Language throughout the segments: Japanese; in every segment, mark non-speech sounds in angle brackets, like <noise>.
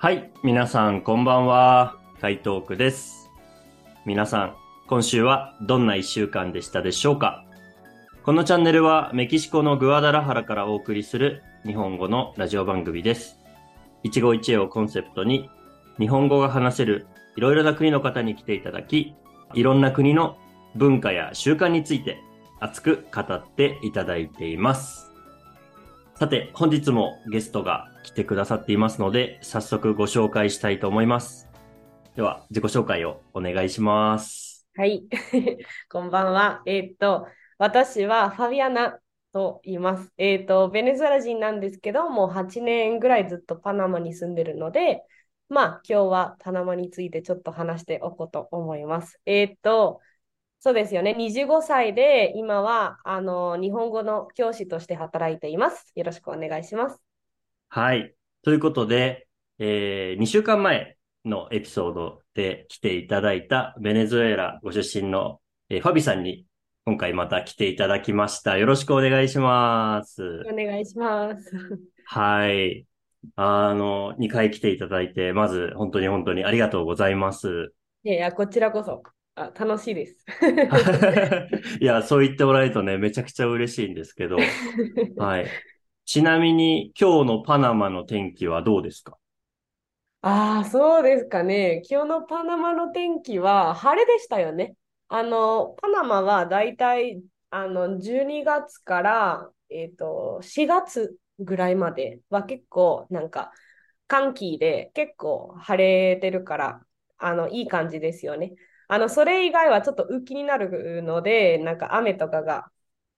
はい、皆さんこんばんは。台東区です。皆さん、今週はどんな一週間でしたでしょうか？このチャンネルはメキシコのグアダラハラからお送りする日本語のラジオ番組です。一期一会をコンセプトに日本語が話せるいろいろな国の方に来ていただき、いろんな国の文化や習慣について熱く語っていただいています。さて、本日もゲストが来てくださっていますので、早速ご紹介したいと思います。では、自己紹介をお願いします。はい、<laughs> こんばんは。えーっと、私はファビアナと言います。えーっと、ベネズエラ人なんですけど、もう8年ぐらいずっとパナマに住んでるので、まあ、今日はパナマについてちょっと話しておこうと思います。えーっと、そうですよね。25歳で、今は、あの、日本語の教師として働いています。よろしくお願いします。はい。ということで、えー、2週間前のエピソードで来ていただいたベネズエラご出身の、えーファビさんに今回また来ていただきました。よろしくお願いします。お願いします。はい。あの、2回来ていただいて、まず本当に本当にありがとうございます。いやいや、こちらこそ、あ、楽しいです。<laughs> いや、そう言ってもらえるとね、めちゃくちゃ嬉しいんですけど、はい。ちなみに今日のパナマの天気はどうですか？ああ、そうですかね。今日のパナマの天気は晴れでしたよね。あの、パナマはだいたいあの12月から、えっと、4月ぐらいまでは結構なんか寒気で結構晴れてるから、あの、いい感じですよね。あの、それ以外はちょっと雨季になるので、なんか雨とかが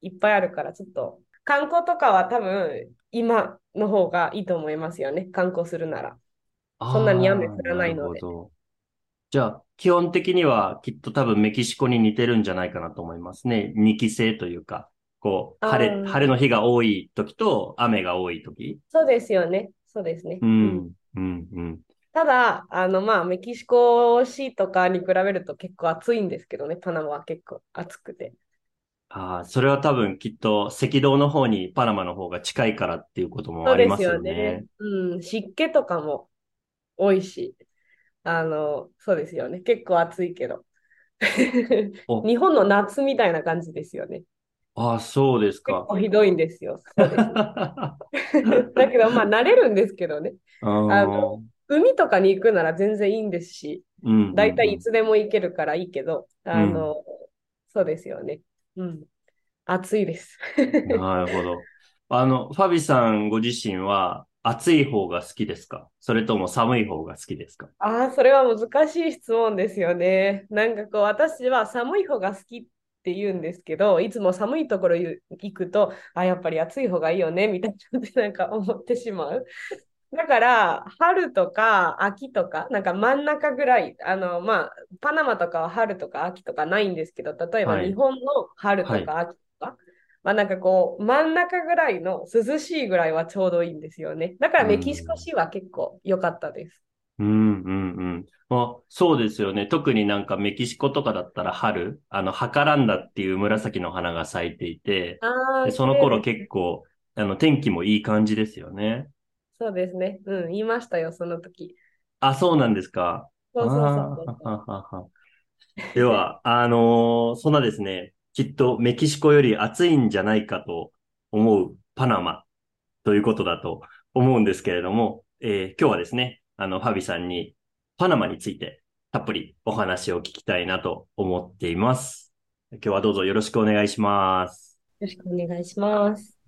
いっぱいあるから、ちょっと観光とかは多分今の方がいいと思いますよね。観光するなら。そんなに雨降らないので。じゃあ、基本的にはきっと多分メキシコに似てるんじゃないかなと思いますね。二期性というか、こう、晴れ、晴れの日が多い時と雨が多い時。そうですよね。そうですね。ううんん、うん、うん。ただ、あの、まあ、メキシコシーとかに比べると結構暑いんですけどね。パナマは結構暑くて。ああ、それは多分きっと赤道の方にパナマの方が近いからっていうこともそうでありますすよよね。ね。うん。湿気とかも多いし。あの、そうですよね。結構暑いけど。お <laughs> 日本の夏みたいな感じですよね。ああ、そうです結か。構ひどいんですよ。そうですね。<laughs> だけど、まあ、慣れるんですけどね。ああの海とかに行くなら全然いいんですし、うん、だいたいいつつでも行けるからいいけど、あの、そうですよね。うん。暑いです。<laughs> なるほど。あの、ファビさんご自身は暑い方が好きですか？それとも寒い方が好きですか？ああ、それは難しい質問ですよね。なんかこう、私は寒い方が好きって言うんですけど、いつも寒いところ行くと、あ、やっぱり暑い方がいいよね、みたいななんか思ってしまう。だから、春とか秋とか、なんか真ん中ぐらい、あの、まあ、パナマとかは春とか秋とかないんですけど、例えばはい日本の春とか秋とか、まあなんかこう、真ん中ぐらいの涼しいぐらいはちょうどいいんですよね。だからメキシコシーは結構良かったです。うん、うん、うん。あ、そうですよね。特になんかメキシコとかだったら春、あの、ハカランダっていう紫の花が咲いていて、その頃結構、あの、天気もいい感じですよね。そうですね。うん、言いましたよ、その時。あ、そうなんですか。そうそうそうでは、あのーそんなですね、きっとメキシコより暑いんじゃないかと思うパナマということだと思うんですけれども、えー今日はですね、あの、ファビさんにパナマについてたっぷりお話を聞きたいなと思っています。今日はどうぞよろしくお願いします。よろしくお願いします。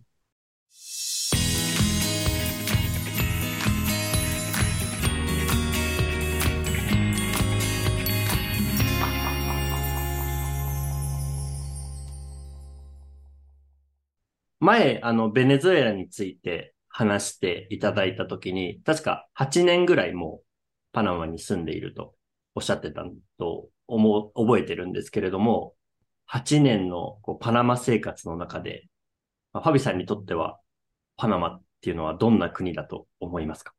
前、あの、ベネズエラについて話していただいたときに、確か8年ぐらいもうパナマに住んでいるとおっしゃってたと思う、覚えてるんですけれども、8年のこうパナマ生活の中で、まあファビさんにとってはパナマっていうのはどんな国だと思いますか？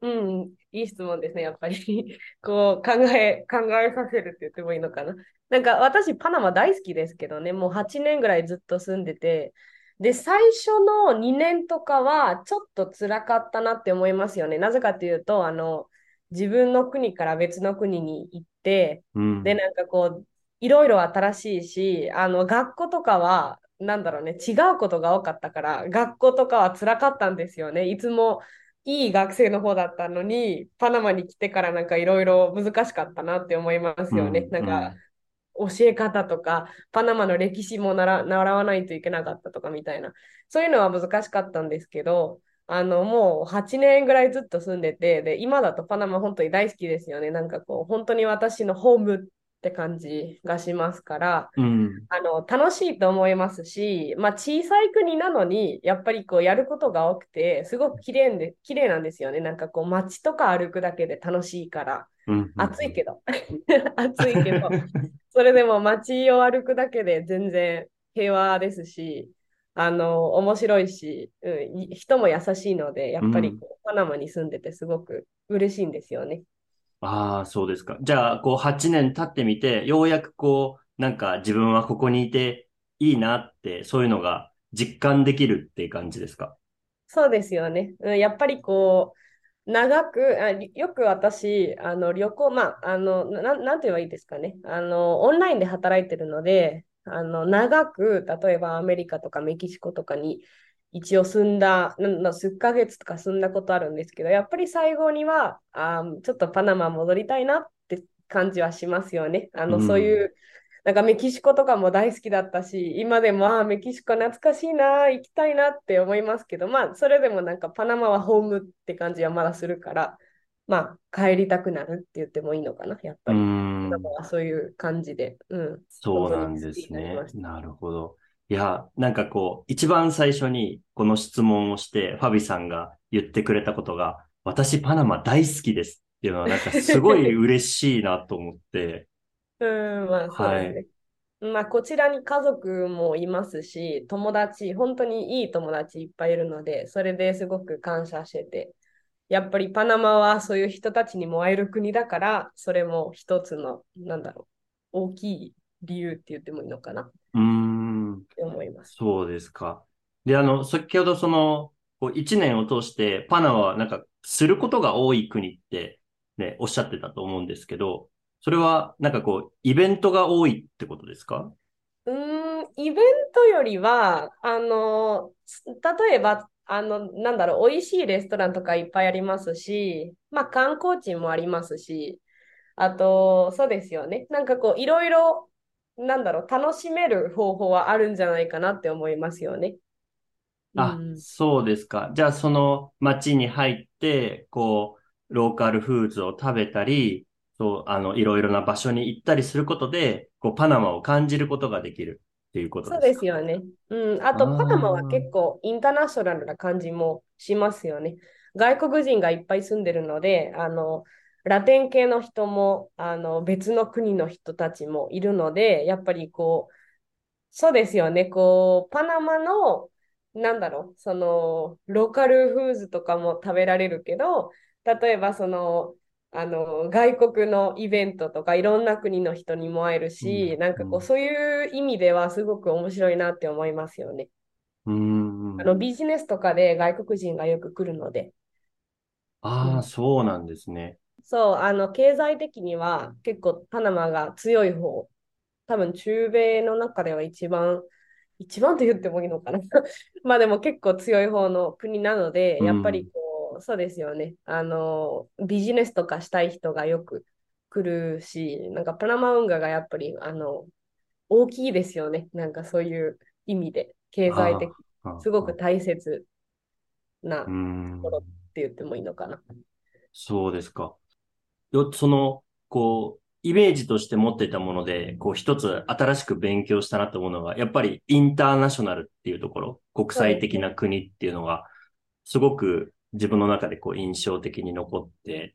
うん、いい質問ですね、やっぱり。<laughs> こう、考え、考えさせるって言ってもいいのかな。なんか、私、パナマ大好きですけどね、もう8年ぐらいずっと住んでて、で、最初の2年とかはちょっと辛かったなって思いますよね。なぜかというと、あの、自分の国から別の国に行って、うん。で、なんかこう、いろいろ新しいし、あの、学校とかは、なんだろうね、違うことが多かったから、学校とかは辛かったんですよね。いつもいい学生の方だったのに、パナマに来てからなんかいろいろ難しかったなって思いますよね。うん。なんか、うん。教え方とか、パナマの歴史も習習わないといけなかったとかみたいな、そういうのは難しかったんですけど、あの、もう8年ぐらいずっと住んでて、で、今だとパナマ本当に大好きですよね。なんかこう、本当に私のホームって感じがしますから、うん。あの、楽しいと思いますし、まあ、小さい国なのに、やっぱりこう、やることが多くて、すごく綺麗で、綺麗なんですよね。なんかこう、街とか歩くだけで楽しいから、うん。うん。暑いけど、暑いけど、<laughs> それでも街を歩くだけで全然平和ですし、あの、面白いし、うん、い人も優しいので、やっぱりうんこうパナマに住んでてすごく嬉しいんですよね。ああ、そうですか。じゃあ、こう、8年経ってみて、ようやくこう、なんか自分はここにいていいなって、そういうのが実感できるっていう感じですか？そうですよね。うんやっぱりこう、長く、あ、りよく私、あの、旅行、まあ、あの、な、なんて言えばいいですかね。あの、オンラインで働いてるので、あの、長く、例えばアメリカとかメキシコとかに一応住んだ、な数ヶ月とか住んだことあるんですけど、やっぱり最後には、あ、ちょっとパナマ戻りたいなって感じはしますよね。あうの、そういん。う、なんかメキシコとかも大好きだったし、今でも、ああ、メキシコ懐かしいな、行きたいなって思いますけど、まあ、それでもなんかパナマはホームって感じはまだするから、まあ、帰りたくなるって言ってもいいのかな、やっうぱり。パナマん。はそういう感じで、うん、そうなんですね。なるほど。いや、なんかこう、一番最初にこの質問をして、ファビさんが言ってくれたことが、私パナマ大好きですっていうのは、なんかすごい嬉しいなと思って、うん、まあそうではい。すね。まあこちらに家族もいますし、友達、本当にいい友達いっぱいいるので、それですごく感謝してて、やっぱりパナマはそういう人たちにも会える国だから、それも一つの、なんだろう、大きい理由って言ってもいいのかなっうーん。て思います。そうですか。で、あの、先ほどその、こう一年を通してパナマはなんかすることが多い国ってね、おっしゃってたと思うんですけど、それはなんかこう、イベントが多いってことですか？うーん、イベントよりは、あの、例えば、あの、なんだろう、美味しいレストランとかいっぱいありますし、まあ観光地もありますし、あと、そうですよね。なんかこう、いろいろ、なんだろう、楽しめる方法はあるんじゃないかなって思いますよね。うあ、ん。そうですか。じゃあその街に入って、こう、ローカルフーズを食べたり、そう、あの、いろいろな場所に行ったりすることで、こう、パナマを感じることができるっていうことそうですか。ですよね。うん。ああと、パナマはあ、結構インターナショナルな感じもしますよね。外国人がいっぱい住んでるので、あの、ラテン系の人も、あの、別の国の人たちもいるので、やっぱりこう、そうですよね。こう、パナマの、なんだろう、その、ローカルフーズとかも食べられるけど、例えばその、あの、外国のイベントとか、いろんな国の人にも会えるうん、し、なんかこう、うん、そういう意味ではすごく面白いなって思いますよね。うん、うん。あの、ビジネスとかで外国人がよく来るので。うああ、ん、そうなんですね。そう、あの、経済的には結構パナマが強い方多分中米の中では一番、一番と言ってもいいのかな。<laughs> まあでも結構強い方の国なので、やっぱりうん、こう、そうですよね。あの、ビジネスとかしたい人がよく来るし、なんかパナマ運河がやっぱり、あの、大きいですよね。なんかそういう意味で、経済的、すごく大切うなところっん、て言ってもいいのかな。そうですか。よ、その、こう、イメージとして持っていたもので、こう一つ新しく勉強したなと思うのが、やっぱりインターナショナルっていうところ、国際。的な国っていうのが、すごく自分の中でこう印象的に残って、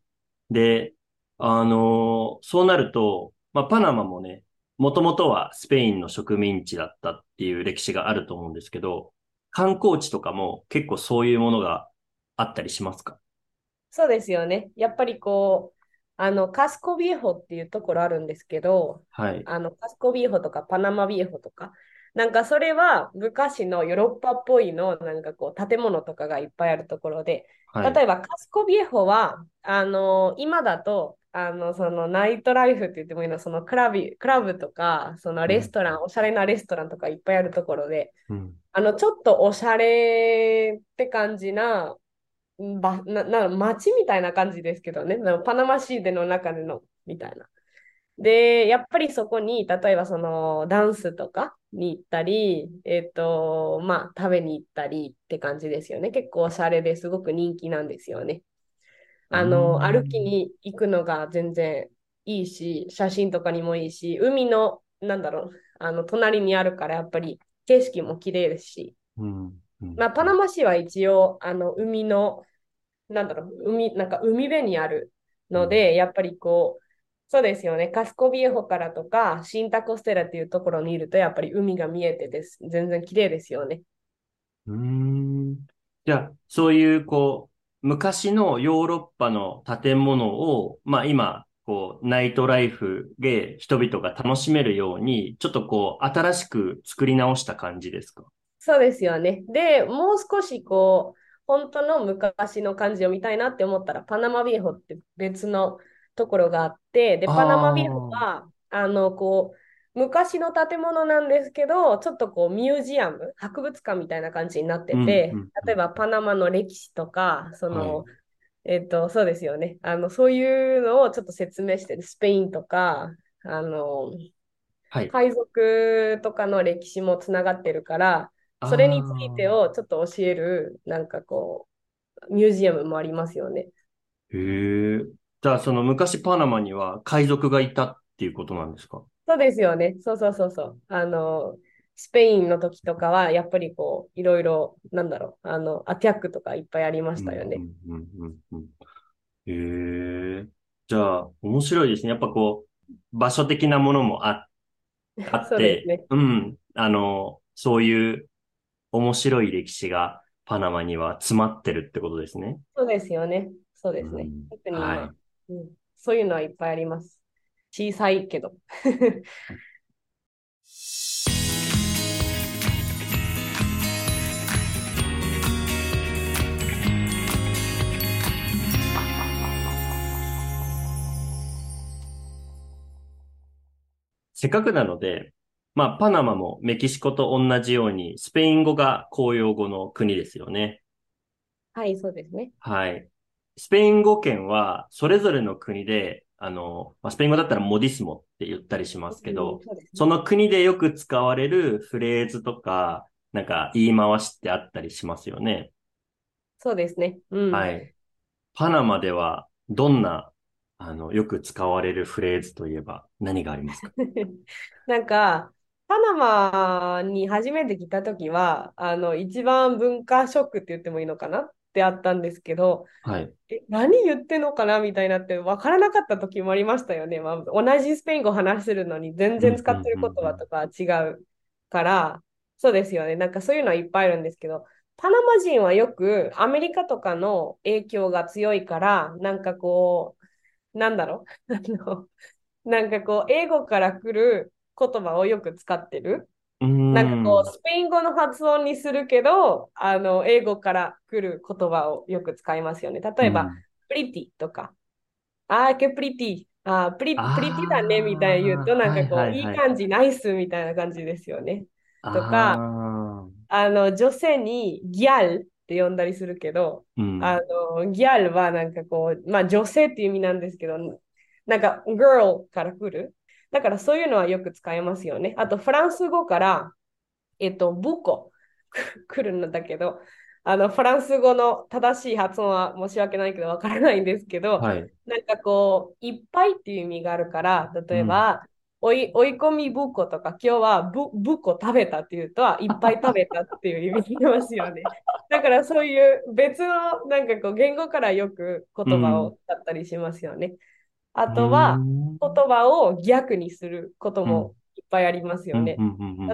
で、あのそうなると、まあ、パナマもね、もともとはスペインの植民地だったっていう歴史があると思うんですけど、観光地とかも結構そういうものがあったりしますか？そうですよね。やっぱりこう、あの、カスコビエホっていうところあるんですけど、はい。あの、カスコビエホとかパナマビエホとか、なんかそれは昔のヨーロッパっぽいの、なんかこう建物とかがいっぱいあるところで、はい。例えばカスコビエホは、あの、今だと、あの、そのナイトライフって言ってもいいの、そのクラブ、クラブとか、そのレストラン、おしゃれなレストランとかいっぱいあるところで、うん。あの、ちょっとおしゃれって感じな、ば、な、な、街みたいな感じですけどね、パナマシーデの中での、みたいな。で、やっぱりそこに、例えばそのダンスとかに行ったり、えっと、まあ、食べに行ったりって感じですよね。結構おしゃれですごく人気なんですよね。あの、うん歩きに行くのが全然いいし、写真とかにもいいし、海の、なんだろう、あの、隣にあるから、やっぱり景色も綺麗ですし、うん。うんまあ、パナマ市は一応、あの、海の、なんだろう、海、なんか海辺にあるので、やっぱりこう、そうですよね、カスコビエホからとか、シンタコステラっていうところにいると、やっぱり海が見えてです。全然綺麗ですよね。うーん。じゃあ、そういう、こう、昔のヨーロッパの建物を、まあ今、こう、ナイトライフで人々が楽しめるように、ちょっとこう、新しく作り直した感じですか？そうですよね。で、もう少しこう、本当の昔の感じを見たいなって思ったら、パナマビエホって別のところがあって、で、パナマビエホは、あの、こう、昔の建物なんですけど、ちょっとこう、ミュージアム、博物館みたいな感じになってて、うんうんうん例えばパナマの歴史とか、その、はいえっと、そうですよね。あの、そういうのをちょっと説明してる。スペインとか、あの、はい。海賊とかの歴史もつながってるから、それについてをちょっと教える、なんかこう、ミュージアムもありますよね。へえ。じゃあ、その昔パナマには海賊がいたっていうことなんですか？そうですよね。そうそうそうそう。あの、スペインの時とかは、やっぱりこう、いろいろ、なんだろう、あの、アタックとかいっぱいありましたよね。うんうんうんうんうん。へえ。じゃあ、面白いですね。やっぱこう、場所的なものもあ、<laughs> あっそうですねて、うん。あの、そういう面白い歴史がパナマには詰まってるってことですね。そうですよね。そうですね。うん特に今、はいうん、そういうのはいっぱいあります。小さいけど。<laughs> せっかくなので、まあ、パナマもメキシコと同じように、スペイン語が公用語の国ですよね。はい、そうですね。はい。スペイン語圏は、それぞれの国で、あの、まあ、スペイン語だったらモディスモって言ったりしますけうんど、そねその国でよく使われるフレーズとか、なんか言い回しってあったりしますよね。そうですね。うん。はい。パナマでは、どんな、あの、よく使われるフレーズといえば何がありますか？<laughs> なんか、パナマに初めて来た時は、あの、一番文化ショックって言ってもいいのかな？ってあったんですけど、はい。え、何言ってんのかなみたいになって分からなかった時もありましたよね。まあ、同じスペイン語を話してるのに全然使ってる言葉とか違うから、そうですよね。なんかそういうのはいっぱいあるんですけど、パナマ人はよくアメリカとかの影響が強いから、なんかこう、なんだろう <laughs> なんかこう、英語から来る言葉をよく使ってる。なんかこう、スペイン語の発音にするけど、あの、英語から来る言葉をよく使いますよね。例えば、うんプリティとか、あー、けプリティ、あー、プリ、プリティだね、みたいに言うと、なんかこう、はいはいはいいい感じ、ナイスみたいな感じですよね。とかああの、女性にギャルって呼んだりするけど、ーうん。あの、ギャルはなんかこう、まあ女性っていう意味なんですけど、なんか girl から来る。だからそういうのはよく使いますよね。あとフランス語から、えっと、ブコ <laughs> 来るんだけど、あの、フランス語の正しい発音は申し訳ないけどわからないんですけど、はい。なんかこう、いっぱいっていう意味があるから、例えば、追い追い込みぶことか、今日はぶぶこ食べたっていうと、いっぱい食べたっていう意味になりますよね。<laughs> だからそういう別のなんかこう言語からよく言葉を使ったりしますよね。あとはうん言葉を逆にすることもいっぱいありますよね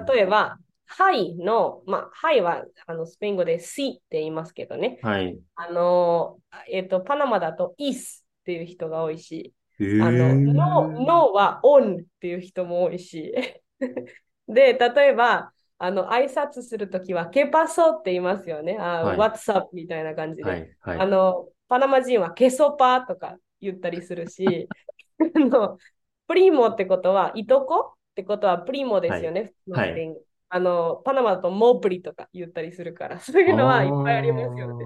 例えば、はいの、まあ、はいはあのスペイン語で sí って言いますけどね。はい。あの、えっと、パナマだと is っていう人が多いし、あの、no, no は on っていう人も多いし。<laughs> で、例えば、あの、挨拶するときは、ケパソって言いますよね。あ、はい What's up? みたいな感じで。はい、はい。あの、パナマ人はケソパとか言ったりするし、あの、プリモってことは、いとこ？ってことはプリモですよね。普通のスペイン語あの、パナマだとモープリとか言ったりするから、そういうのはいっぱいありますよね。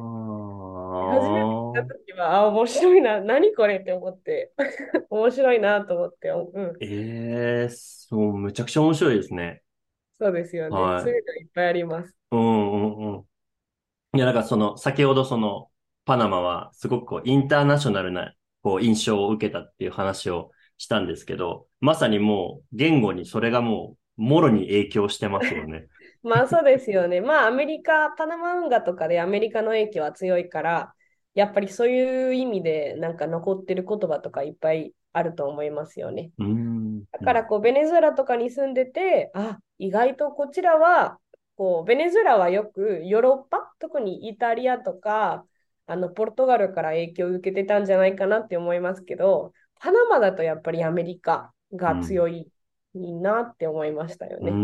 初めて聞いたときは、あ、面白いな、何これって思って、<laughs> 面白いなと思って、うん、ええそう、むちゃくちゃ面白いですね。そうですよね。はいそういうのいっぱいあります。うんうんうん。いや、なんかその、先ほどその、パナマはすごくこう、インターナショナルな、こう、印象を受けたっていう話をしたんですけど、まさにもう、言語にそれがもう、もろに影響してますよね。<laughs> まあそうですよね。まあアメリカ、パナマ運河とかでアメリカの影響は強いから、やっぱりそういう意味でなんか残ってる言葉とかいっぱいあると思いますよね。うーん。だからこうベネズエラとかに住んでて、あ、意外とこちらは、こうベネズエラはよくヨーロッパ、特にイタリアとか、あのポルトガルから影響を受けてたんじゃないかなって思いますけど、パナマだとやっぱりアメリカが強いなって思いましたよね。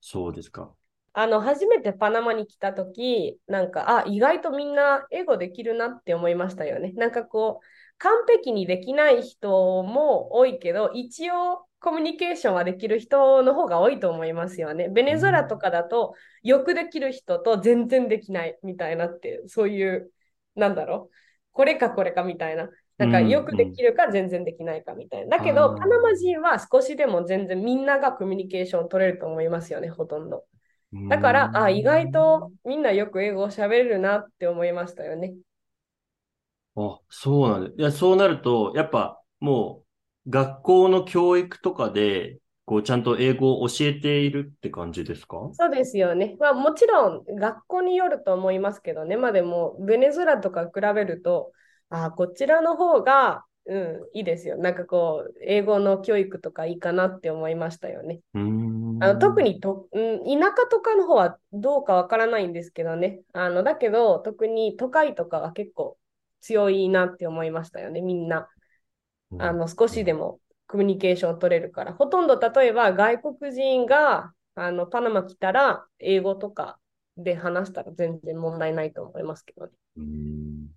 そうですか。あの、初めてパナマに来たとき、なんか、あ、意外とみんな英語できるなって思いましたよね。なんかこう、完璧にできない人も多いけど、一応コミュニケーションはできる人の方が多いと思いますよね。ベネズエラとかだと、よくできる人と全然できないみたいなって、そういう、なんだろう、これかこれかみたいな。なんかうんよくできるか全然できないかみたいな。だけあど、ーパナマ人は少しでも全然みんながコミュニケーション取れると思いますよね、ほとんど。だから、あ、意外とみんなよく英語を喋れるなって思いましたよね。あ、そうなんだ。いや、そうなると、やっぱもう学校の教育とかで、こうちゃんと英語を教えているって感じですか？そうですよね。まあ、もちろん学校によると思いますけどね。まあでも、ベネズエラとか比べると、あ、こちらの方が、うん、いいですよ。なんかこう、英語の教育とかいいかなって思いましたよね。うーん。あの特にと、うん、田舎とかの方はどうかわからないんですけどね。あの、だけど、特に都会とかは結構強いなって思いましたよね、みんな。うん、あの、少しでもコミュニケーション取れるから。ほとんど例えば外国人があのパナマ来たら英語とかで話したら全然問題ないと思いますけどね。うーん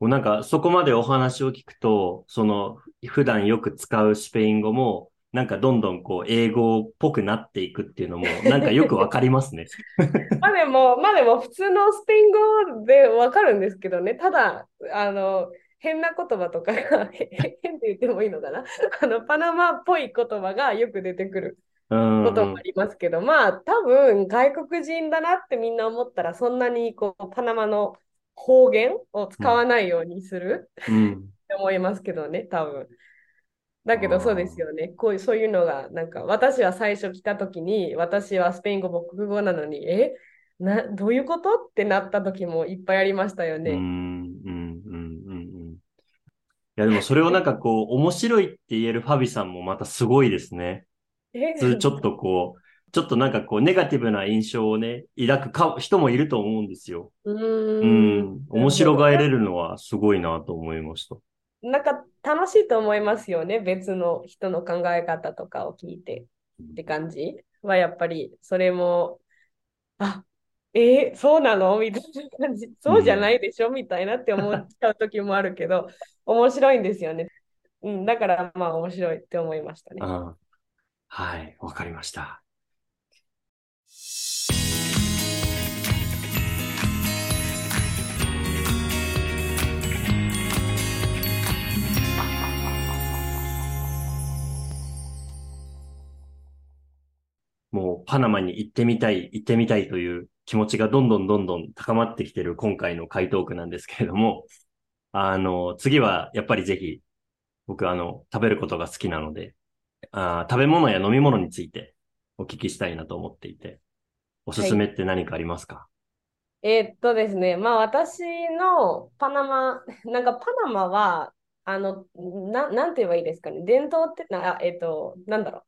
なんか、そこまでお話を聞くと、その、普段よく使うスペイン語も、なんかどんどんこう、英語っぽくなっていくっていうのも、なんかよくわかりますね。まあでも、まあでも普通のスペイン語でわかるんですけどね。ただ、あの、変な言葉とかが、<laughs> へ変って言ってもいいのかな？<laughs> あの、パナマっぽい言葉がよく出てくるうんこともありますけど、まあ多分外国人だなってみんな思ったら、そんなにこう、パナマの方言を使わないようにする。うん。って思いますけどね、多分。だけどそうですよね。こういう、そういうのが、なんか私は最初来た時に、私はスペイン語、母国語なのに、え？な、どういうこと？ってなった時もいっぱいありましたようん、うね。ん、うん、うん、うん。いや、でもそれをなんかこう、面白いって言えるファビさんもまたすごいですね。え？ちょっとこう、ちょっとなんかこう、ネガティブな印象をね、抱くか人もいると思うんですよ。うん。ん。面白がえれるのはすごいなと思いました。なんか楽しいと思いますよね。別の人の考え方とかを聞いてって感じはやっぱりそれも、あ、えーそうなの？みたいな感じ。そうじゃないでしょ？みたいなって思っちゃう時もあるけど、面白いんですよね。うん、だからまあ面白いって思いましたね。はい、わかりました。もうパナマに行ってみたい、行ってみたいという気持ちがどんどんどんどん高まってきてる今回の回答句なんですけれども、あの、次はやっぱりぜひ、僕あの、食べることが好きなので、あ食べ物や飲み物についてお聞きしたいなと思っていて、おすすめって何かありますか、えーっとですね、まあ私のパナマ、<laughs> なんかパナマは、あの、な、なんて言えばいいですかね、伝統って、な、えーっと、なんだろう、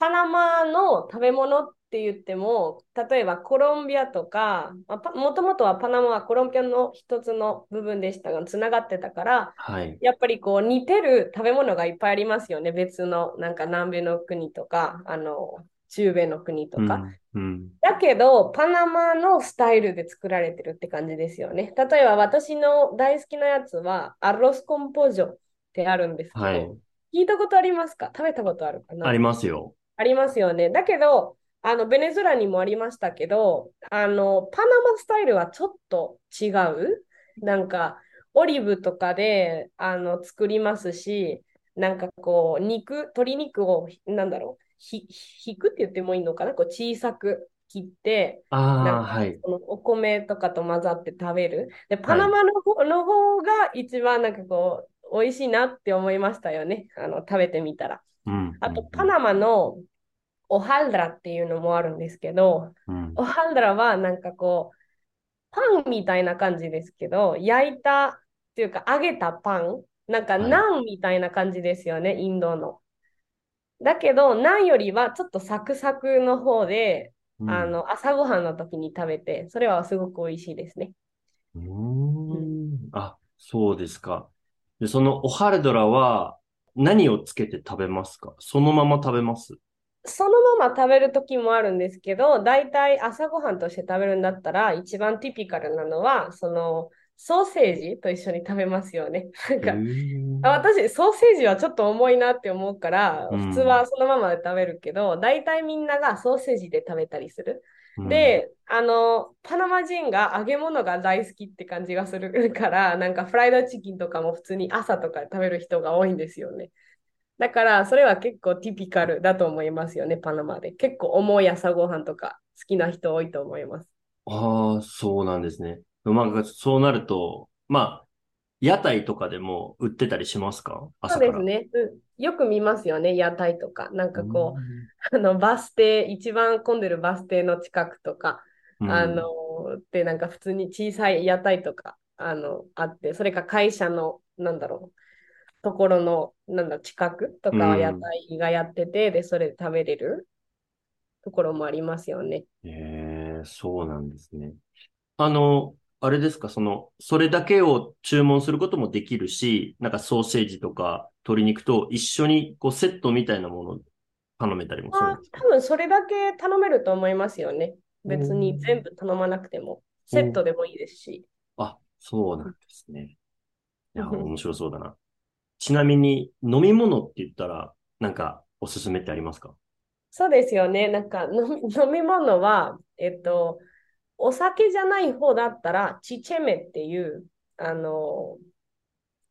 パナマの食べ物って言っても、例えばコロンビアとか、もともとはパナマはコロンビアの一つの部分でしたが、つながってたから、はい。やっぱりこう似てる食べ物がいっぱいありますよね。別のなんか南米の国とか、あの、中米の国とか。うん。うん。だけど、パナマのスタイルで作られてるって感じですよね。例えば私の大好きなやつは、アロスコンポジョってあるんですけど、はい。聞いたことありますか？食べたことあるかな？ありますよ。ありますよね。だけど、あの、ベネズエラにもありましたけど、あの、パナマスタイルはちょっと違う。なんか、オリーブとかで、あの、作りますし、なんかこう、肉、鶏肉を、なんだろう、ひ、ひくって言ってもいいのかな？こう、小さく切って、あんかはい。そのお米とかと混ざって食べる。で、パナマの方,、の方が一番なんかこう、美味しいなって思いましたよね。あの、食べてみたら。うん。あと、パナマのオハルダラっていうのもあるんですけど、うん。オハルはなんかこう、パンみたいな感じですけど、焼いたっていうか揚げたパン、なんかはいナンみたいな感じですよね、インドの。だけど、ナンよりはちょっとサクサクの方で、うんあ、の、朝ごはんの時に食べて、それはすごく美味しいですね。うーん。あ、そうですか。で、そのオハルドラは何をつけて食べますか？そのまま食べます？そのまま食べる時もあるんですけど、だいたい朝ごはんとして食べるんだったら、一番ティピカルなのは、その、ソーセージと一緒に食べますよね。<laughs> なんか、私、ソーセージはちょっと重いなって思うから、うん普通はそのままで食べるけど、大体みんながソーセージで食べたりする。うんで、あの、パナマ人が揚げ物が大好きって感じがするから、<laughs> なんかフライドチキンとかも普通に朝とか食べる人が多いんですよね。だから、それは結構ティピカルだと思いますよね、パナマで。結構重い朝ごはんとか好きな人多いと思います。ああ、そうなんですね。まあ、そうなると、まあ、屋台とかでも売ってたりしますか？そ朝から。うですね。うん。よく見ますよね、屋台とか。なんかこう、うあの、バス停、一番混んでるバス停の近くとか、ん。あの、で、なんか普通に小さい屋台とか、あの、あって、それか会社の、なんだろう、ところの、なんだ、近くとかは屋台がやってて、で、それで食べれるところもありますよね。ええそうなんですね。あの、あれですか、その、それだけを注文することもできるし、なんかソーセージとか鶏肉と一緒にこうセットみたいなものを頼めたりもするんあですか？多分それだけ頼めると思いますよね。別に全部頼まなくても、セットでもいいですし。あ、そうなんですね。いや、うん面白そうだな。ちなみに、飲み物って言ったら、なんか、おすすめってありますか？そうですよね。なんか飲み <laughs> 飲み物は、えっと、お酒じゃない方だったら、チチェメっていう、あの、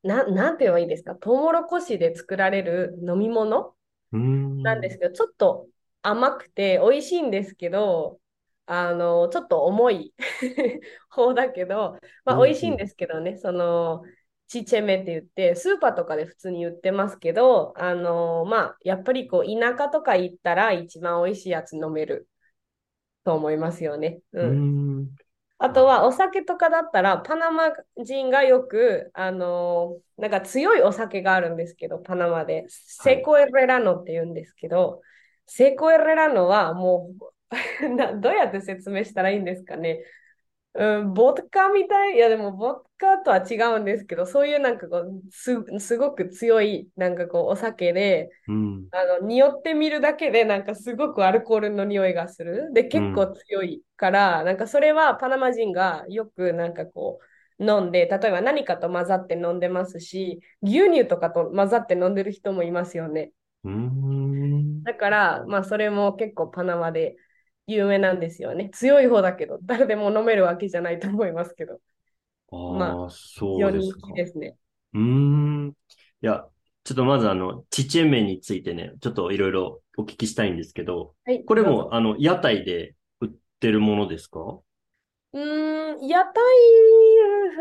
ななんて言えばいいですか、トウモロコシで作られる飲み物。なんですけど、ちょっと甘くて美味しいんですけど、あの、ちょっと重い <laughs> 方だけど、まあ、美味しいんですけどね、その、チチェメって言って、スーパーとかで普通に売ってますけど、あの、まあ、やっぱりこう、田舎とか行ったら一番美味しいやつ飲めると思いますよね。うーうん。ん。あとはお酒とかだったら、パナマ人がよく、あのーなんか強いお酒があるんですけど、パナマで。セコエレラノって言うんですけど、セコエレラノはもう <laughs> な、どうやって説明したらいいんですかね。うん、ボッカみたい、いやでもボッカとは違うんですけど、そういうなんかこう、す、すごく強い、なんかこう、お酒で、うん。あの、匂ってみるだけで、なんかすごくアルコールの匂いがする。で、結構強いから、なんかそれはパナマ人がよくなんかこう、飲んで、例えば何かと混ざって飲んでますし、牛乳とかと混ざって飲んでる人もいますよね。うーん。だから、まあそれも結構パナマで有名なんですよね。強い方だけど、誰でも飲めるわけじゃないと思いますけど、ああ、そうですか。ですね。うーん。いや、ちょっとまずあの、チチェメについてね、ちょっといろいろお聞きしたいんですけど、はい、これもあの、屋台で売ってるものですか？うーん、屋台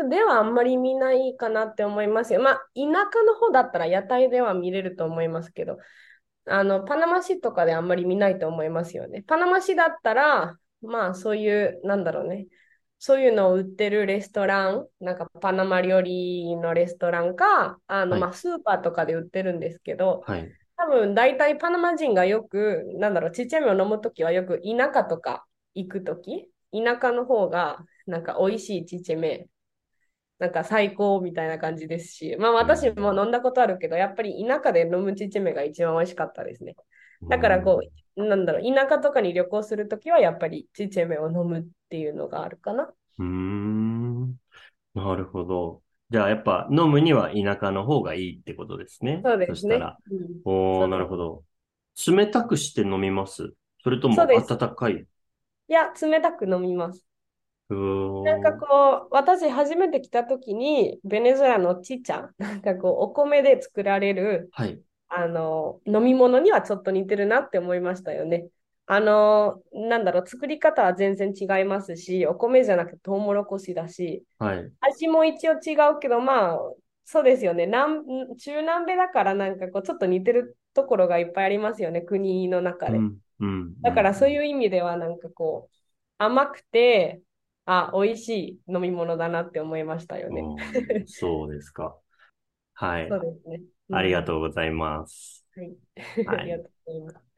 ではあんまり見ないかなって思いますよ。まあ、田舎の方だったら屋台では見れると思いますけど、あの、パナマ市とかであんまり見ないと思いますよね。パナマ市だったら、まあ、そういう、なんだろうね。そういうのを売ってるレストラン、なんかパナマ料理のレストランか、あの、はいまあ、スーパーとかで売ってるんですけど、はい。多分大体パナマ人がよく、なんだろう、ちっちゃいのを飲むときはよく田舎とか行くとき、田舎の方がなんか美味しいちっちゃめ、なんか最高みたいな感じですし、まあ私も飲んだことあるけど、やっぱり田舎で飲むちっちゃめが一番美味しかったですね。だからこう、なんだろう、田舎とかに旅行するときは、やっぱりチチェメを飲むっていうのがあるかな。うーん。なるほど。じゃあ、やっぱ飲むには田舎の方がいいってことですね。そうですね。そしたら。うんおなるほど。冷たくして飲みます？それともそうです温かい？いや、冷たく飲みます。うーんなんかこう、私初めて来た時に、ベネズエラのチチャ、なんかこう、お米で作られる、はい。あの、飲み物にはちょっと似てるなって思いましたよね。あの、なんだろう、作り方は全然違いますし、お米じゃなくてトウモロコシだし、はい。味も一応違うけど、まあ、そうですよね。南中南米だからなんかこう、ちょっと似てるところがいっぱいありますよね、国の中で。うん。うん。だからそうういう意味ではなんかこう、甘くて、あ、美味しい飲み物だなって思いましたよん。ね。そうですか。はい <laughs> そ。うですね。ありがうとうございます。ん。はい。はいありがとうございます。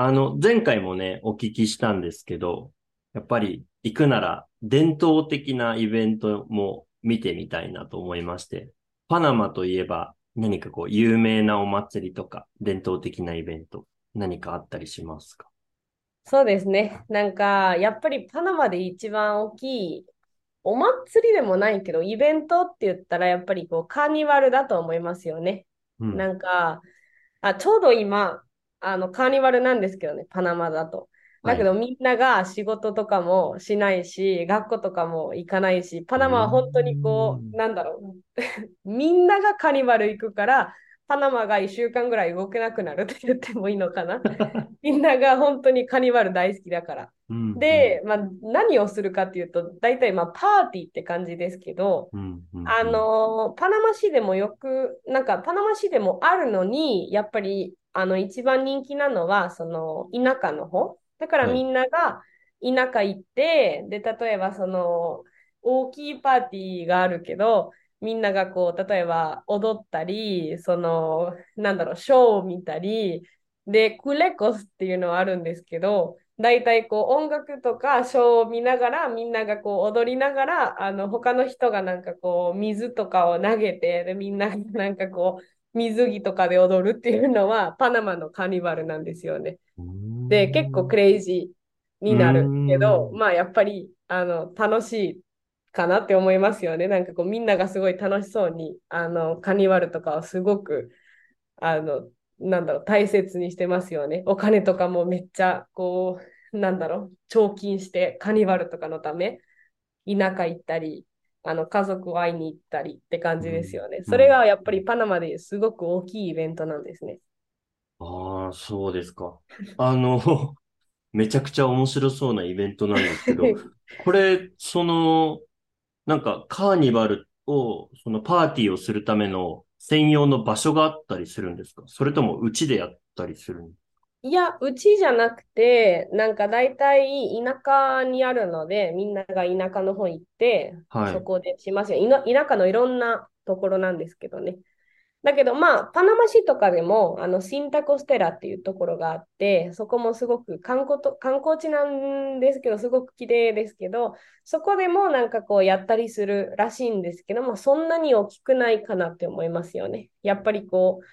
あの、前回もね、お聞きしたんですけど、やっぱり行くなら伝統的なイベントも見てみたいなと思いまして、パナマといえば何かこう有名なお祭りとか伝統的なイベント何かあったりしますか？そうですね。なんか、やっぱりパナマで一番大きい、お祭りでもないけど、イベントって言ったら、やっぱりこう、カーニバルだと思いますよね。うん。なんか、あ、ちょうど今、あの、カーニバルなんですけどね、パナマだと。だけど、みんなが仕事とかもしないし、学校とかも行かないし、パナマは本当にこうんう、なんだろう、<laughs> みんながカーニバル行くから、パナマが1週間ぐらい動けなくなるって言ってもいいのかな。<laughs> みんなが本当にカーニバル大好きだから。うんで、まあ、何をするかっていうと、大体まあパーティーって感じですけど、うんうんあの、パナマ市でもよく、なんかパナマ市でもあるのに、やっぱり、あの、一番人気なのは、その、田舎の方。だからはい。みんなが田舎行って、で、例えばその、大きいパーティーがあるけど、みんながこう、例えば踊ったり、その、なんだろう、ショーを見たり、で、クレコスっていうのはあるんですけど、大体こう音楽とかショーを見ながらみんながこう踊りながらあの他の人がなんかこう水とかを投げてでみんながなんかこう水着とかで踊るっていうのはパナマのカーニバルなんですよね。うんで結構クレイジーになるけどうんまあやっぱりあの楽しいかなって思いますよね。なんかこうみんながすごい楽しそうにあのカーニバルとかをすごくあのなんだろう、大切にしてますよね。お金とかもめっちゃ、こう、なんだろう、貯金して、カニバルとかのため、田舎行ったり、あの、家族を会いに行ったりって感じですよね。うんそれがやっぱりパナマですごく大きいイベントなんですね。ああ、そうですか。あの、<laughs> めちゃくちゃ面白そうなイベントなんですけど、これ、その、なんかカーニバルを、そのパーティーをするための専用の場所があったりするんですか？それともうちでやったりするん？いや、うちじゃなくて、なんか大体田舎にあるので、みんなが田舎の方行って、はいそこでしますよ。いの田舎のいろんなところなんですけどね。だけどまあ、パナマ市とかでも、あの、シンタコステラっていうところがあって、そこもすごく観光と、観光地なんですけど、すごく綺麗ですけど、そこでもなんかこうやったりするらしいんですけども、そんなに大きくないかなって思いますよね。やっぱりこう、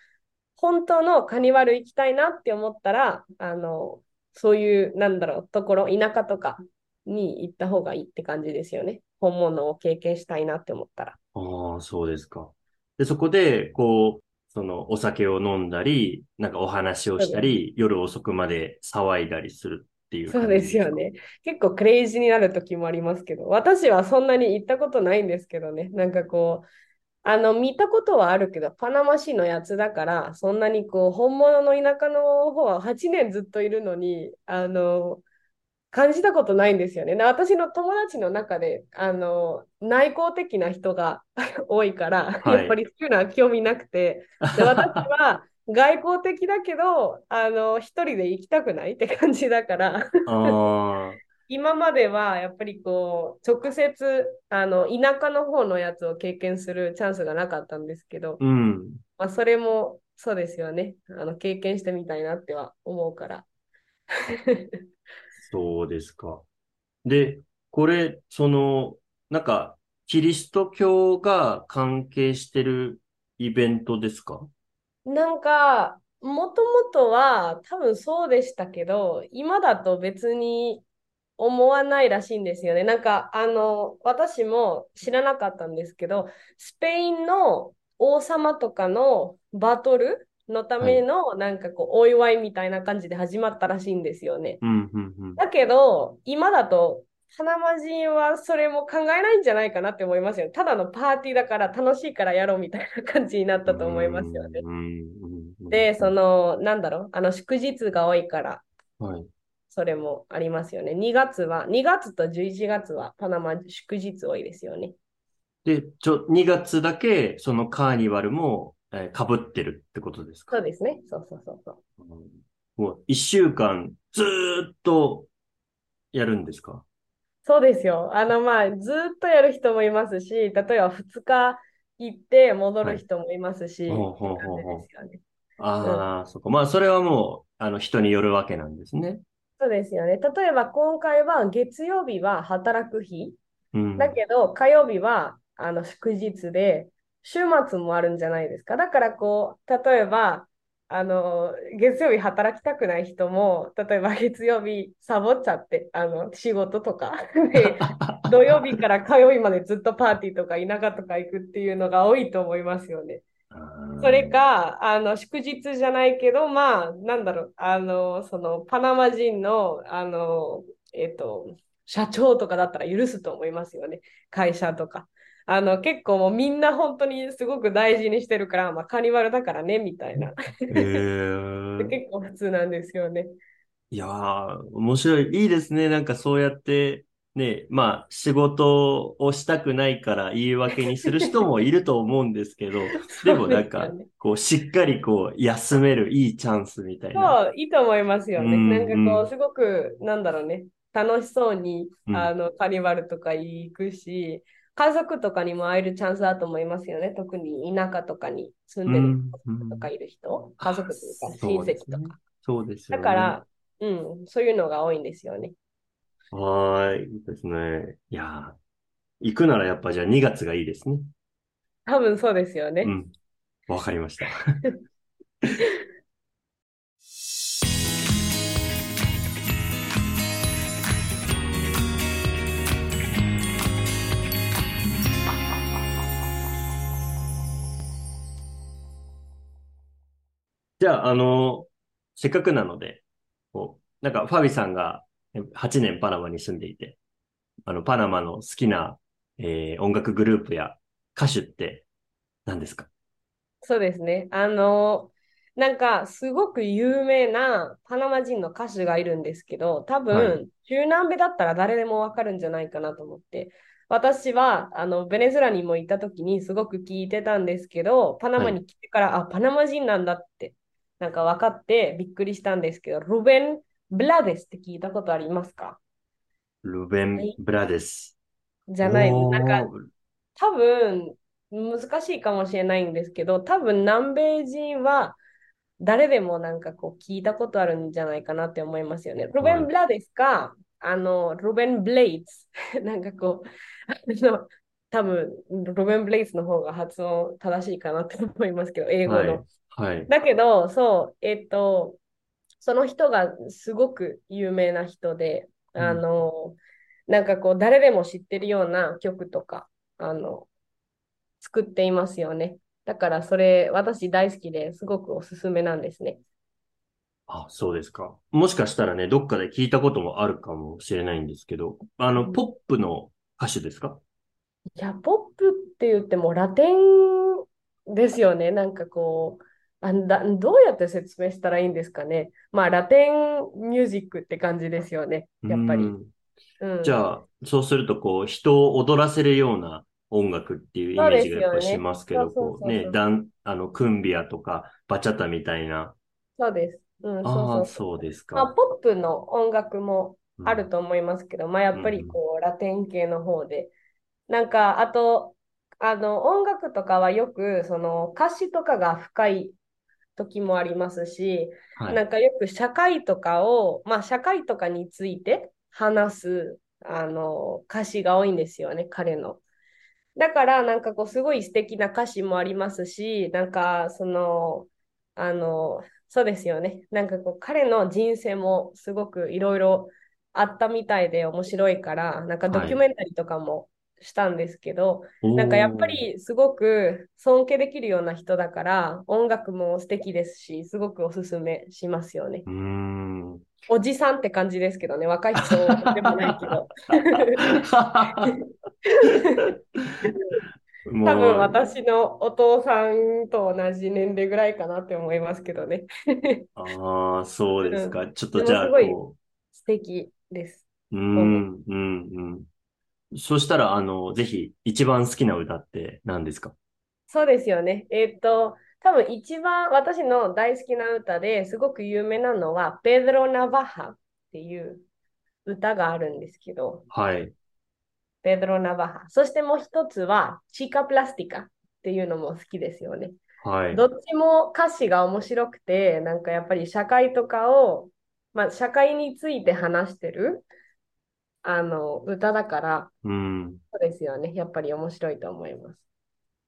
本当のカニバル行きたいなって思ったら、あの、そういう、なんだろう、ところ、田舎とかに行った方がいいって感じですよね。本物を経験したいなって思ったら。ああ、そうですか。で、そこで、こう、その、お酒を飲んだり、なんかお話をしたり、夜遅くまで騒いだりするっていうそうですよね。結構クレイジーになる時もありますけど、私はそんなに行ったことないんですけどね。なんかこう、あの、見たことはあるけど、パナマ市のやつだから、そんなにこう、本物の田舎の方は8年ずっといるのに、あの、感じたことないんですよね。で私の友達の中で、あの、内向的な人が <laughs> 多いから、はい。やっぱりそういうのは興味なくて、で私は <laughs> 外交的だけど、あの、一人で行きたくないって感じだから、今まではやっぱりこう、直接、あの、田舎の方のやつを経験するチャンスがなかったんですけど、うん。まあ、それもそうですよね。あの、経験してみたいなっては思うから。そうですか。で、これ、その、なんか、キリスト教が関係してるイベントですか？なんか、もともとは多分そうでしたけど、今だと別に思わないらしいんですよね。なんか、あの、私も知らなかったんですけど、スペインの王様とかのバトルのための、なんかこう、お祝いみたいな感じで始まったらしいんですよね。うん、うん、うん。だけど、今だと、パナマ人はそれも考えないんじゃないかなって思いますよ。ただのパーティーだから楽しいからやろうみたいな感じになったと思いますよね。うん、うんうんで、そ、の、なんだろう、あの、祝日が多いから、はい。それもありますよね。2月は、2月と11月はパナマ祝日多いですよね。で、ちょ、2月だけ、そのカーニバルも、えー、被ってるってことですか？そうですね。そうそうそうそう。うんもう、一週間、ずーっと、やるんですか？そうですよ。あの、まあ、ずっとやる人もいますし、例えば2日行って戻る人もいますし、はいほうほうほうほう。ああ、そっか。まあ、それはもう、あの、人によるわけなんですね。そうですよね。例えば今回は月曜日は働く日。うん。だけど火曜日はあの祝日で、週末もあるんじゃないですか。だからこう、例えば、あの、月曜日働きたくない人も、例えば月曜日サボっちゃって、あの、仕事とかで、土曜日から火曜日までずっとパーティーとか田舎とか行くっていうのが多いと思いますよね。それか、あの、祝日じゃないけど、まあ、なんだろう、あの、その、パナマ人の、あの、えっと、社長とかだったら許すと思いますよね。会社とか。あの、結構もうみんな本当にすごく大事にしてるから、まあ、カニバルだからね、みたいな。へー <laughs> 結構普通なんですよね。いやー、面白い。いいですね。なんかそうやって、ね、まあ、仕事をしたくないから言い訳にする人もいると思うんですけど、<laughs> でもなんかこう、しっかりこう、休めるいいチャンスみたいな。そう、いいと思いますよね。うんなんかこうんう、すごく、なんだろうね、楽しそうに、うんあの、カニバルとか行くし、家族とかにも会えるチャンスだと思いますよね。特に田舎とかに住んでるうんうんとかいる人、家族というか親そうですね戚とか。そうですよね。だから、うん、そういうのが多いんですよね。はーい、ですね。いやー、行くならやっぱじゃあ2月がいいですね。多分そうですよね。うん。わかりました。<laughs> じゃあ、あの、せっかくなので、こう、なんかファビさんがえ8年パナマに住んでいて、あの、パナマの好きな、えー音楽グループや歌手って何ですか？そうですね。あの、なんか、すごく有名なパナマ人の歌手がいるんですけど、多は分、中南米だったら誰でもわかるんじゃないかなと思って。私は、あの、ベネズエラにも行った時にすごく聞いてたんですけど、パナマに来てから、あ、パナマ人なんだって、なんか分かってびっくりしたんですけど、ルベン・ブラデスって聞いたことありますか？ルベン・ブラデス。じゃない。おーなんか、多分、難しいかもしれないんですけど、多分南米人は誰でもなんかこう聞いたことあるんじゃないかなって思いますよね。ルベン・ブラデスか、あの、ルベン・ブレイツ。<laughs> なんかこう、あの、多分、ルベン・ブレイツの方が発音正しいかなって思いますけど、英語はいの。。はい。だけど、そう、えっと、その人がすごく有名な人で、うんあの、なんかこう、誰でも知ってるような曲とか、あの、作っていますよね。だから、それ、私大好きですごくおすすめなんですね。あ、そうですか。もしかしたらね、どっかで聞いたこともあるかもしれないんですけど、あの、うんポップの歌手ですか？いや、ポップって言ってもラテンですよね。なんかこう、あんだ、どうやって説明したらいいんですかね。まあ、ラテンミュージックって感じですよね。やっぱり。うんうんじゃあ、そうすると、こう、人を踊らせるような音楽っていうイメージがやっぱりしますけど、こうね、ダン、あの、クンビアとか、バチャタみたいな。そうです。うん、そうああ、そうそうですまあ、か。ポップの音楽もあるうんと思いますけど、まあ、やっぱりこう、ラテン系の方で。なんか、あと、あの、音楽とかはよく、その、歌詞とかが深い時もありますし、はい。なんかよく社会とかを、まあ社会とかについて話す、あの、歌詞が多いんですよね、彼の。だから、なんかこう、すごい素敵な歌詞もありますし、なんか、その、あの、そうですよね。なんかこう、彼の人生もすごくいろいろあったみたいで面白いから、なんかドキュメンタリーとかもしたんですけど、なんかやっぱりすごく尊敬できるような人だから、音楽も素敵ですし、すごくおすすめしますよね。うーん。おじさんって感じですけどね、若い人でもないけど。<laughs> も多分う、私のお父さんと同じ年齢ぐらいかなって思いますけどね。ああ、そうですか。ちょっでとじゃあ、もすごいこ素敵です。う、ん、うん、うん。そしたら、あの、ぜひ、一番好きな歌って何ですか？そうですよね。えーっと、多分一番私の大好きな歌ですごく有名なのは、ペドロ・ナバハっていう歌があるんですけど、はい。ペドロ・ナバハ。そしてもう一つは、チカ・プラスティカっていうのも好きですよね。はい。どっちも歌詞が面白くて、なんかやっぱり社会とかを、まあ、社会について話してるあの歌だから、うん。そうですよね。やっぱり面白いと思います。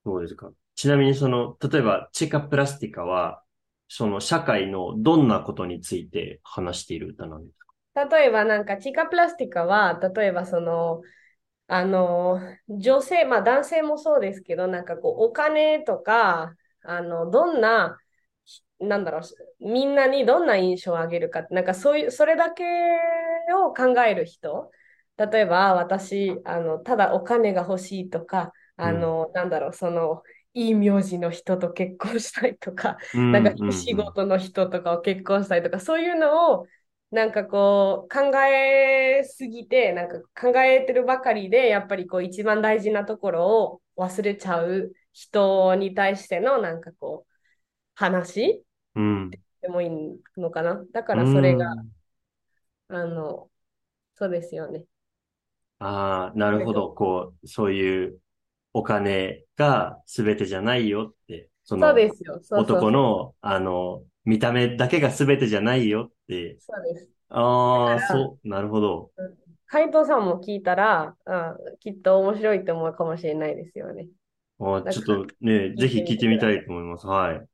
そうですか。ちなみに、その、例えば、チカプラスティカは、その社会のどんなことについて話している歌なんですか？例えばなんかチカプラスティカは、例えばその、あの、女性、まあ男性もそうですけど、なんかこう、お金とか、あの、どんな、なんだろう、みんなにどんな印象をあげるか、なんかそういう、それだけを考える人。例えば私、あの、ただお金が欲しいとか、あの、なんだろう、その、いい名字の人と結婚したいとか、うんなんかうんうん仕事の人とかを結婚したいとか、そういうのをなんかこう考えすぎて、なんか考えてるばかりで、やっぱりこう一番大事なところを忘れちゃう人に対してのなんかこう話うん。でもいいのかな。だからそれが、うんあの、そうですよね。ああ、なるほど。こう、そういうお金が全てじゃないよって、そそうのですよ。そうそう男の、あの、見た目だけが全てじゃないよって。そうです。ああ、だからそう、なるほど。海藤さんも聞いたら、あ、きっと面白いと思うかもしれないですよね。あーちょっとね、ぜひ聞いてみたいと思います。はい。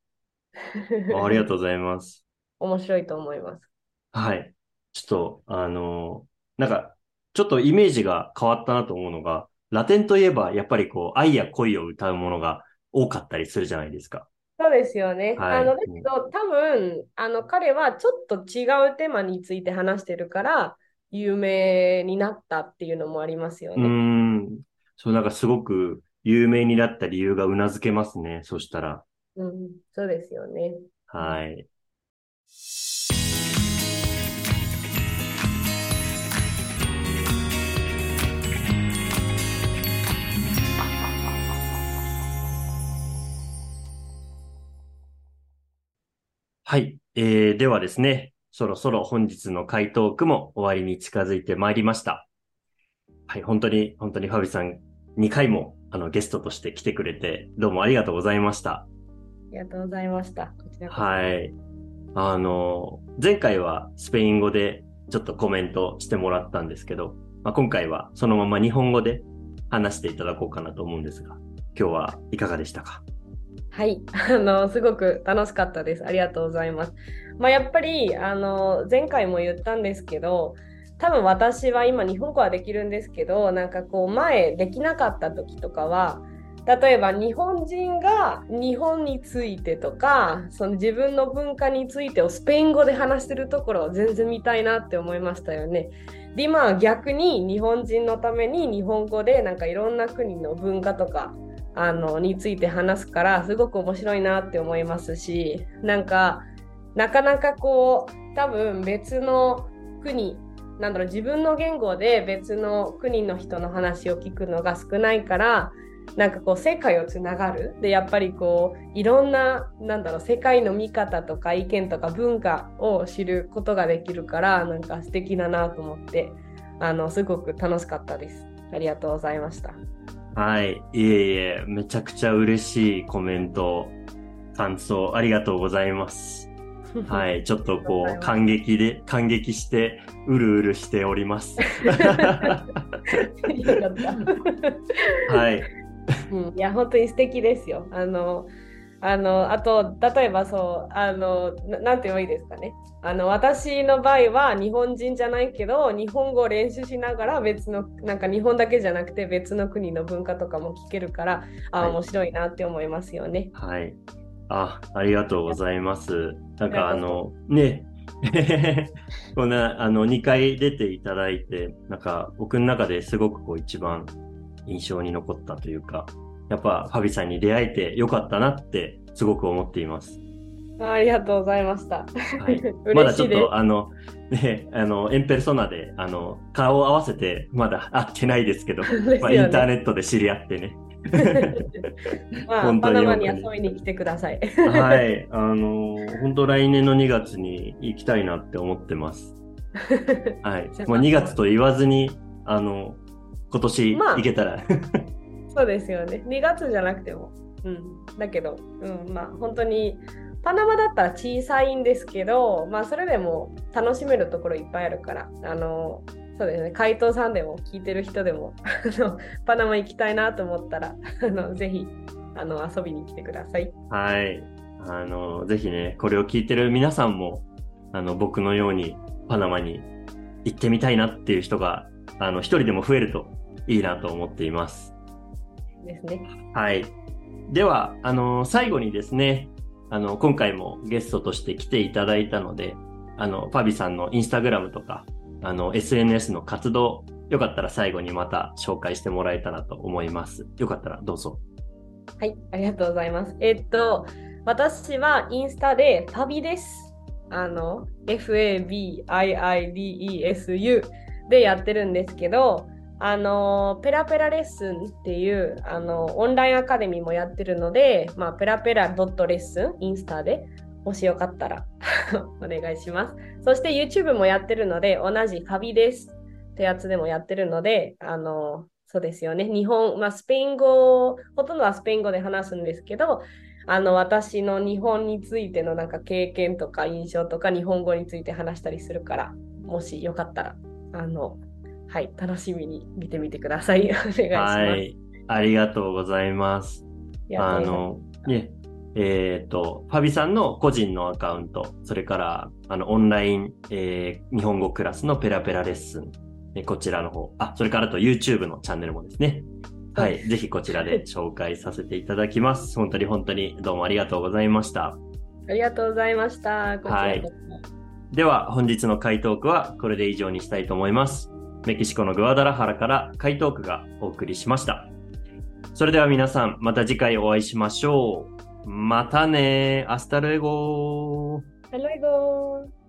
あ <laughs> ありがとうございます。面白いと思います。はい。ちょっと、あのなんか、ちょっとイメージが変わったなと思うのが、ラテンといえば、やっぱりこう、愛や恋を歌うものが多かったりするじゃないですか。そうですよね。はいあの、だけど、多分、あの、彼はちょっと違うテーマについて話してるから、有名になったっていうのもありますよね。ん。そう、なんかすごく有名になった理由がうなずけますね。そしたら。うん、そうですよね。はい。はい。えー、ではですね、そろそろ本日の回答句も終わりに近づいてまいりました。はい、本当に、本当にファビさん、2回もあのゲストとして来てくれて、どうもありがとうございました。ありがとうございました。こちらこそはい。あの、前回はスペイン語でちょっとコメントしてもらったんですけど、まあ、今回はそのまま日本語で話していただこうかなと思うんですが、今日はいかがでしたか？はい、<laughs> あの、すごく楽しかったです。ありがとうございます。まあ、やっぱり、あの、前回も言ったんですけど、多分私は今日本語はできるんですけど、なんかこう前できなかった時とかは、例えば日本人が日本についてとか、その自分の文化についてをスペイン語で話してるところを全然見たいなって思いましたよね。で、今は逆に日本人のために日本語でなんかいろんな国の文化とかあのについて話すからすごく面白いなって思いますしなんかなかなかこう多分別の国なんだろう自分の言語で別の国の人の話を聞くのが少ないからなんかこう世界をつながるでやっぱりこういろんななんだろう世界の見方とか意見とか文化を知ることができるからなんか素敵だなと思ってあのすごく楽しかったです。ありがとうございました。はい。いえいえ、めちゃくちゃ嬉しいコメント感想ありがとうございます。<laughs> は。い。ちょっとこう、感激で、感激して、うるうるしております。<laughs> よかった。はい。うん、いや、本当に素敵ですよ。あの、あの、あと、例えばそう、あの、なて言えばいいですかね。あの、私の場合は日本人じゃないけど、日本語を練習しながら別の、なんか日本だけじゃなくて別の国の文化とかも聞けるから、あ、はい面白いなって思いますよね。はい。あ、ありがとうございます。なんかあの、ね、<laughs> こんな、あの、2回出ていただいて、なんか僕の中ですごくこう一番印象に残ったというか、やっぱファビさんに出会えてよかったなってすごく思っています。あありがとうございました。はい <laughs> まだちょっと、あの、ね、あの、エンペルソナで、あの、顔を合わせて、まだ会ってないですけど、<laughs> ねまあ、インターネットで知り合ってね。<laughs> まあ、本当パナマにに本当に遊びに来てください。はい。あの、本当来年の2月に行きたいなって思ってます。はいじゃ。あもう2月と言わずに、あの、今年まあ行けたら、そうですよね。2月じゃなくても。うん。だけど、うん、まあ本当に、パナマだったら小さいんですけど、まあそれでも楽しめるところいっぱいあるから、あの、そうですね、海藤さんでも聞いてる人でも、<laughs> パナマ行きたいなと思ったら、あのぜひあの遊びに来てください。はい。あの、ぜひね、これを聞いてる皆さんも、あの、僕のようにパナマに行ってみたいなっていう人が、あの、一人でも増えるといいなと思っています。ですね。はい。では、あの、最後にですね、あの、今回もゲストとして来ていただいたので、あの、パビさんのインスタグラムとか、あの、SNS の活動、よかったら最後にまた紹介してもらえたらと思います。よかったらどうぞ。はい、ありがとうございます。えっと、私はインスタでファビです。あの、F-A-B-I-I-D-E-S-U でやってるんですけど、あの、ペラペラレッスンっていう、あの、オンラインアカデミーもやってるので、まあ、ペラペラドットレッスン、インスタで、もしよかったら <laughs> お願いします。そして YouTube もやってるので、同じファビですってやつでもやってるので、あの、そうですよね。日本、まあ、スペイン語、ほとんどはスペイン語で話すんですけど、あの、私の日本についてのなんか経験とか印象とか日本語について話したりするから、もしよかったら、あの、はい、楽しみに見てみてください。<laughs> お願いします。はい。ありがとうございます。あの、ね、えっ、と、ファビさんの個人のアカウント、それから、あの、オンライン、えー日本語クラスのペラペラレッスン、えこちらの方、あ、それからあと YouTube のチャンネルもですね。はい。ぜひこちらで <laughs> 紹介させていただきます。本当に本当にどうもありがとうございました。ありがとうございました。こちらこそでは、本日の回答句はこれで以上にしたいと思います。メキシコのグアダラハラから回答区がお送りしました。それでは皆さん、また次回お会いしましょう。またね。アスタルエゴー。アスタルエゴー